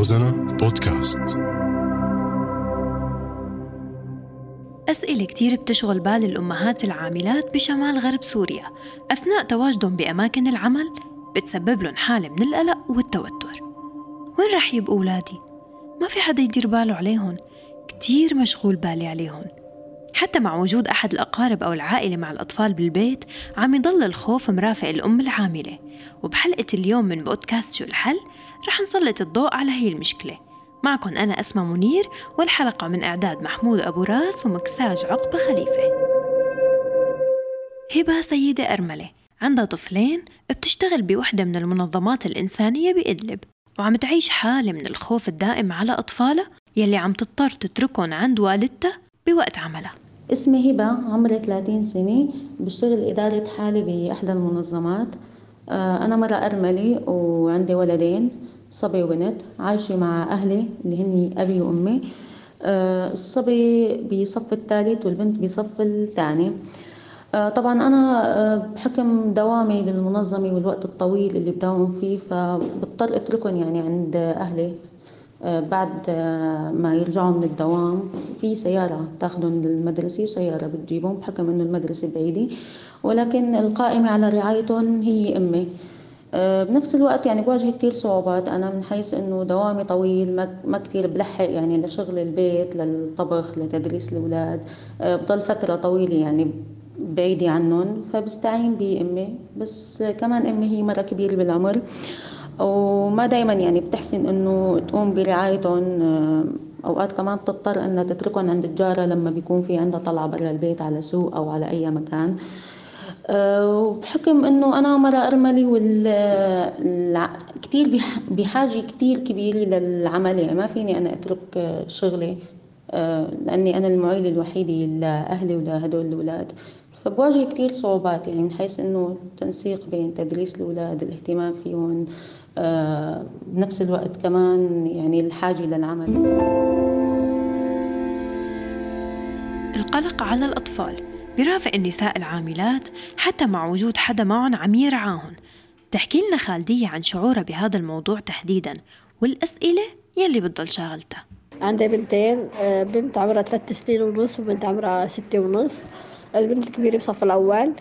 روزانا بودكاست. أسئلة كتير بتشغل بال الأمهات العاملات بشمال غرب سوريا أثناء تواجدهم بأماكن العمل بتسبب لهم حالة من القلق والتوتر. وين رح يبقوا أولادي؟ ما في حدا يدير باله عليهم. كتير مشغول بالي عليهم. حتى مع وجود أحد الأقارب أو العائلة مع الأطفال بالبيت عم يضل الخوف مرافق الأم العاملة. وبحلقة اليوم من بودكاست شو الحل رح نسلط الضوء على هي المشكلة. معكم أنا أسمى منير والحلقة من إعداد محمود أبو راس ومكساج عقبة خليفة. هبة سيدة أرملة عندها طفلين بتشتغل بوحدة من المنظمات الإنسانية بإدلب وعم تعيش حالة من الخوف الدائم على أطفالها يلي عم تضطر تتركهم عند والدتها بوقت عملها. اسمي هبة عمري 30 سنة بشتغل إدارة حالة بإحدى المنظمات. أنا مرة أرملة وعندي ولدين صبي وبنت عايشة مع أهلي اللي هني أبي وأمي. آه، الصبي بصف الثالث والبنت بصف الثاني. آه، طبعا أنا بحكم دوامي بالمنظمة والوقت الطويل اللي بداوم فيه فبضطر أتركهم يعني عند أهلي. آه، بعد آه، ما يرجعوا من الدوام في سيارة تاخدهم للمدرسة وسيارة بتجيبهم بحكم إنه المدرسة بعيدة. ولكن القائمة على رعايتهم هي أمي. آه، بنفس الوقت يعني بواجه كتير صعوبات. أنا من حيث إنه دوامي طويل ما ما كتير بلحق يعني لشغل البيت للطبخ لتدريس الأولاد. بضل فترة طويلة يعني بعيدة عنهم فبستعين بأمي. بس كمان أمي هي مرة كبيرة بالعمر. وما دايما يعني بتحسن إنه تقوم برعايتهم آه، أوقات كمان بتضطر إنها تتركهم عند الجارة لما بيكون في عندها طلعة برا البيت على سوق أو على أي مكان. آه، وبحكم إنه أنا مرة أرملي وال كثير بحاجة كثير كبيرة للعمل. يعني ما فيني أنا أترك شغلي آه، لأني أنا المعيلة الوحيدة لأهلي ولهدول الأولاد. فبواجه كتير صعوبات يعني من حيث إنه التنسيق بين تدريس الأولاد الاهتمام فيهم آه، بنفس الوقت كمان يعني الحاجة للعمل. القلق على الأطفال. برافق النساء العاملات حتى مع وجود حدا معهم عم يرعاهم تحكي لنا خالدية عن شعورها بهذا الموضوع تحديدا والأسئلة يلي بتضل شاغلتها. عندي بنتين آه، بنت عمرها ثلاث سنين ونص وبنت عمرها ستة ونص. البنت الكبيرة بصف الأول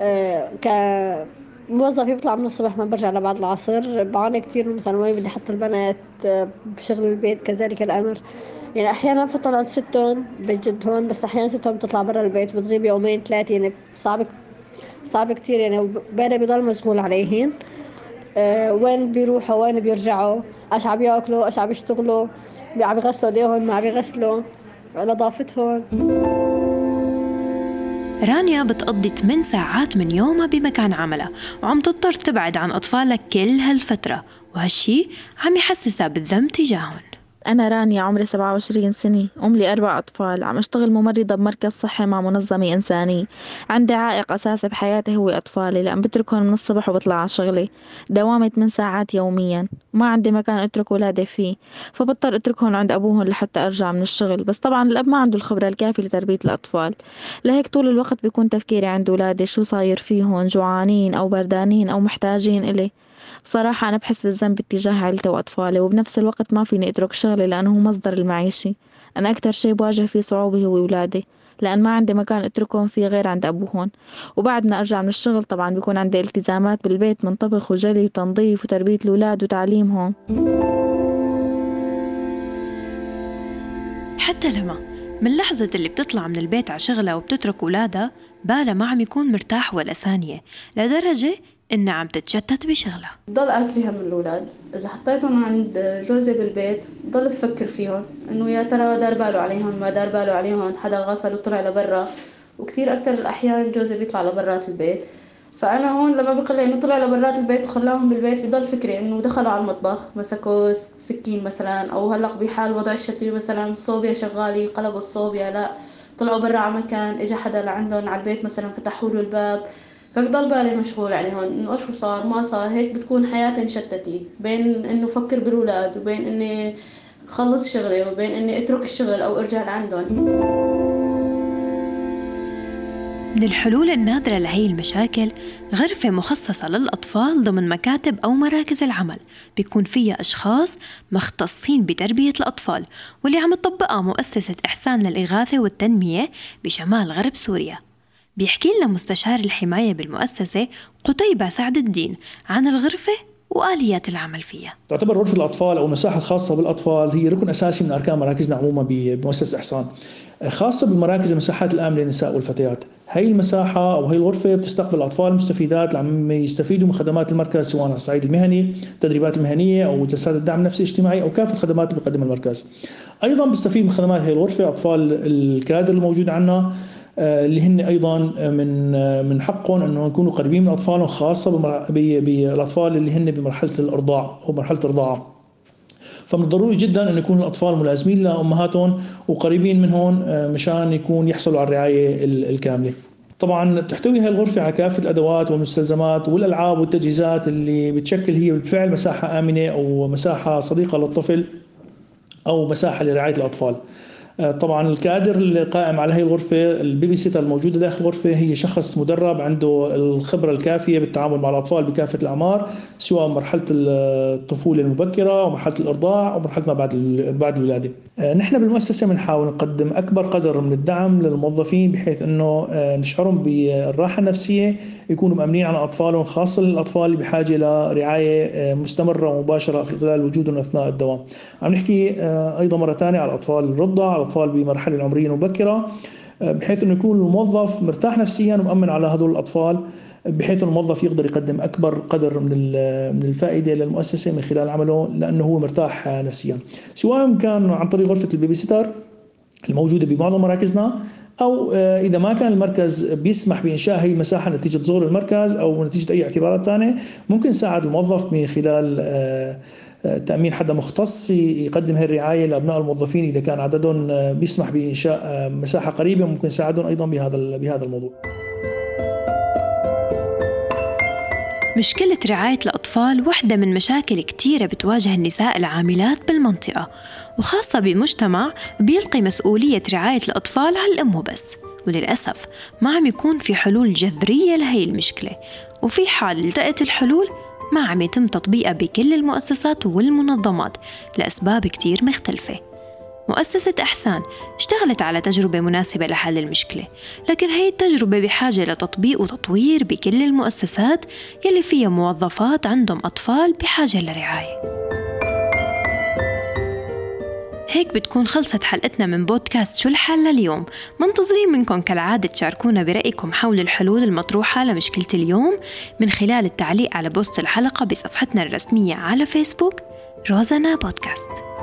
آه، ك موظفة بيطلع من الصبح ما برجع لبعد العصر. بعاني كثير مثلا وين بدي أحط البنات آه، بشغل البيت كذلك الأمر. يعني أحيانا بحطهم عند ستهم بجد هون بس أحيانا ستهم بتطلع برا البيت بتغيب يومين ثلاثة يعني صعب صعب كثير يعني وبانا بضل مشغول عليهن. أه وين بيروحوا وين بيرجعوا؟ إيش عم يأكلوا؟ إيش عم يشتغلوا؟ عم يغسلوا إيديهم؟ ما عم يغسلوا نظافتهم؟ رانيا بتقضي 8 ساعات من يومها بمكان عملها. وعم تضطر تبعد عن أطفالها كل هالفترة. وهالشي عم يحسسها بالذنب تجاههم. أنا رانيا عمري 27 سنة. أم لي أربع أطفال. عم أشتغل ممرضة بمركز صحي مع منظمة إنسانية. عندي عائق أساسي بحياتي هو أطفالي لأن بتركهم من الصبح وبطلع على شغلي. دوامي 8 ساعات يوميا. ما عندي مكان أترك ولادي فيه. فبضطر أتركهم عند أبوهم لحتى أرجع من الشغل. بس طبعا الأب ما عنده الخبرة الكافية لتربية الأطفال. لهيك طول الوقت بيكون تفكيري عند ولادي شو صاير فيهم جوعانين أو بردانين أو محتاجين إلي. بصراحة أنا بحس بالذنب اتجاه عيلتي وأطفالي وبنفس الوقت ما فيني أترك شغلي لأنه هو مصدر المعيشة. أنا أكتر شي بواجه فيه صعوبة هو ولادي لأن ما عندي مكان أتركهم فيه غير عند أبوهن وبعد ما أرجع من الشغل طبعا بيكون عندي التزامات بالبيت من طبخ وجلي وتنظيف وتربية الأولاد وتعليمهم. حتى لما من لحظة اللي بتطلع من البيت على شغلها وبتترك ولادها بالها ما عم يكون مرتاح ولا ثانية لدرجة إنها عم تتشتت بشغلها ضل أكلي هم الأولاد. إذا حطيتهم عند جوزي بالبيت ضل بفكر فيهم إنه يا ترى دار باله عليهم ما دار باله عليهم. حدا غفل وطلع لبرا. وكتير أكتر الأحيان جوزي بيطلع لبرات البيت. فأنا هون لما بقول إنه طلع لبرات البيت وخلاهم بالبيت بضل فكري إنه دخلوا على المطبخ. مسكوا سكين مثلا أو هلق بحال وضع الشتوي مثلا. الصوبيا شغالة قلبوا الصوبيا لا. طلعوا برا على مكان. إجا حدا لعندهم على البيت مثلا فتحوا له الباب. فبضل بالي مشغول عليهم إنه شو صار؟ ما صار. هيك بتكون حياتي مشتتة. بين إنه فكر بالولاد وبين إني خلص شغلي وبين إني أترك الشغل أو أرجع لعندهم. من الحلول النادرة لهي المشاكل غرفة مخصصة للأطفال ضمن مكاتب أو مراكز العمل. بيكون فيها أشخاص مختصين بتربية الأطفال واللي عم تطبقها مؤسسة إحسان للإغاثة والتنمية بشمال غرب سوريا. بيحكي لنا مستشار الحماية بالمؤسسة قتيبة سعد الدين عن الغرفة وآليات العمل فيها. تعتبر غرفة الأطفال أو المساحة الخاصة بالأطفال هي ركن أساسي من أركان مراكزنا عموما بمؤسسة إحسان خاصة بالمراكز المساحات الآمنة للنساء والفتيات. هي المساحة أو هي الغرفة بتستقبل الأطفال المستفيدات اللي عم يستفيدوا من خدمات المركز سواء على الصعيد المهني تدريبات المهنية أو جلسات الدعم النفسي الاجتماعي أو كافة الخدمات اللي بيقدمها المركز. أيضا بيستفيد من خدمات هي الغرفة أطفال الكادر الموجود عندنا آه، اللي هن أيضا من آه، من حقهم إنه يكونوا قريبين من أطفالهم خاصة بالاطفال اللي هن بمرحلة الأرضاع أو مرحلة الرضاعة. فمن الضروري جدا أن يكون الأطفال ملازمين لأمهاتهم وقريبين منهم آه، مشان يكون يحصلوا على الرعاية الكاملة طبعا تحتوي هذه الغرفة على كافة الأدوات والمستلزمات والألعاب والتجهيزات اللي بتشكل هي بالفعل مساحة آمنة أو مساحة صديقة للطفل أو مساحة لرعاية الأطفال آه، طبعا الكادر اللي قائم على هي الغرفة البيبي سيتر الموجودة داخل الغرفة هي شخص مدرب عنده الخبرة الكافية بالتعامل مع الأطفال بكافة الأعمار سواء مرحلة الطفولة المبكرة ومرحلة الإرضاع ومرحلة ما بعد بعد الولادة. آه، نحن بالمؤسسة بنحاول نقدم أكبر قدر من الدعم للموظفين بحيث أنه آه، نشعرهم بالراحة النفسية يكونوا مأمنين على أطفالهم خاصة للأطفال اللي بحاجة لرعاية مستمرة ومباشرة خلال وجودهم أثناء الدوام. عم نحكي أيضا مرة ثانية على الأطفال الرضع الأطفال بمرحلة العمرية المبكرة آه، بحيث إنه يكون الموظف مرتاح نفسيا ومؤمن على هذول الأطفال بحيث الموظف يقدر يقدم أكبر قدر من من الفائدة للمؤسسة من خلال عمله لأنه هو مرتاح نفسيا. سواء كان عن طريق غرفة البيبي سيتر الموجودة بمعظم مراكزنا أو آه، إذا ما كان المركز بيسمح بإنشاء هي المساحه نتيجة ظهور المركز أو نتيجة أي اعتبارات ثانية ممكن يساعد الموظف من خلال آه، تأمين حدا مختص يقدم هذه الرعاية لأبناء الموظفين إذا كان عددهم بيسمح بإنشاء مساحة قريبة ممكن يساعدهم أيضا بهذا بهذا الموضوع. مشكلة رعاية الأطفال واحدة من مشاكل كتيرة بتواجه النساء العاملات بالمنطقة وخاصة بمجتمع بيلقي مسؤولية رعاية الأطفال على الأم وبس وللأسف ما عم يكون في حلول جذرية لهي المشكلة وفي حال التقت الحلول ما عم يتم تطبيقها بكل المؤسسات والمنظمات لأسباب كتير مختلفة. مؤسسة أحسان اشتغلت على تجربة مناسبة لحل المشكلة لكن هي التجربة بحاجة لتطبيق وتطوير بكل المؤسسات يلي فيها موظفات عندهم أطفال بحاجة لرعاية. هيك بتكون خلصت حلقتنا من بودكاست شو الحل لليوم. منتظرين منكم كالعادة تشاركونا برأيكم حول الحلول المطروحة لمشكلة اليوم من خلال التعليق على بوست الحلقة بصفحتنا الرسمية على فيسبوك. روزانا بودكاست.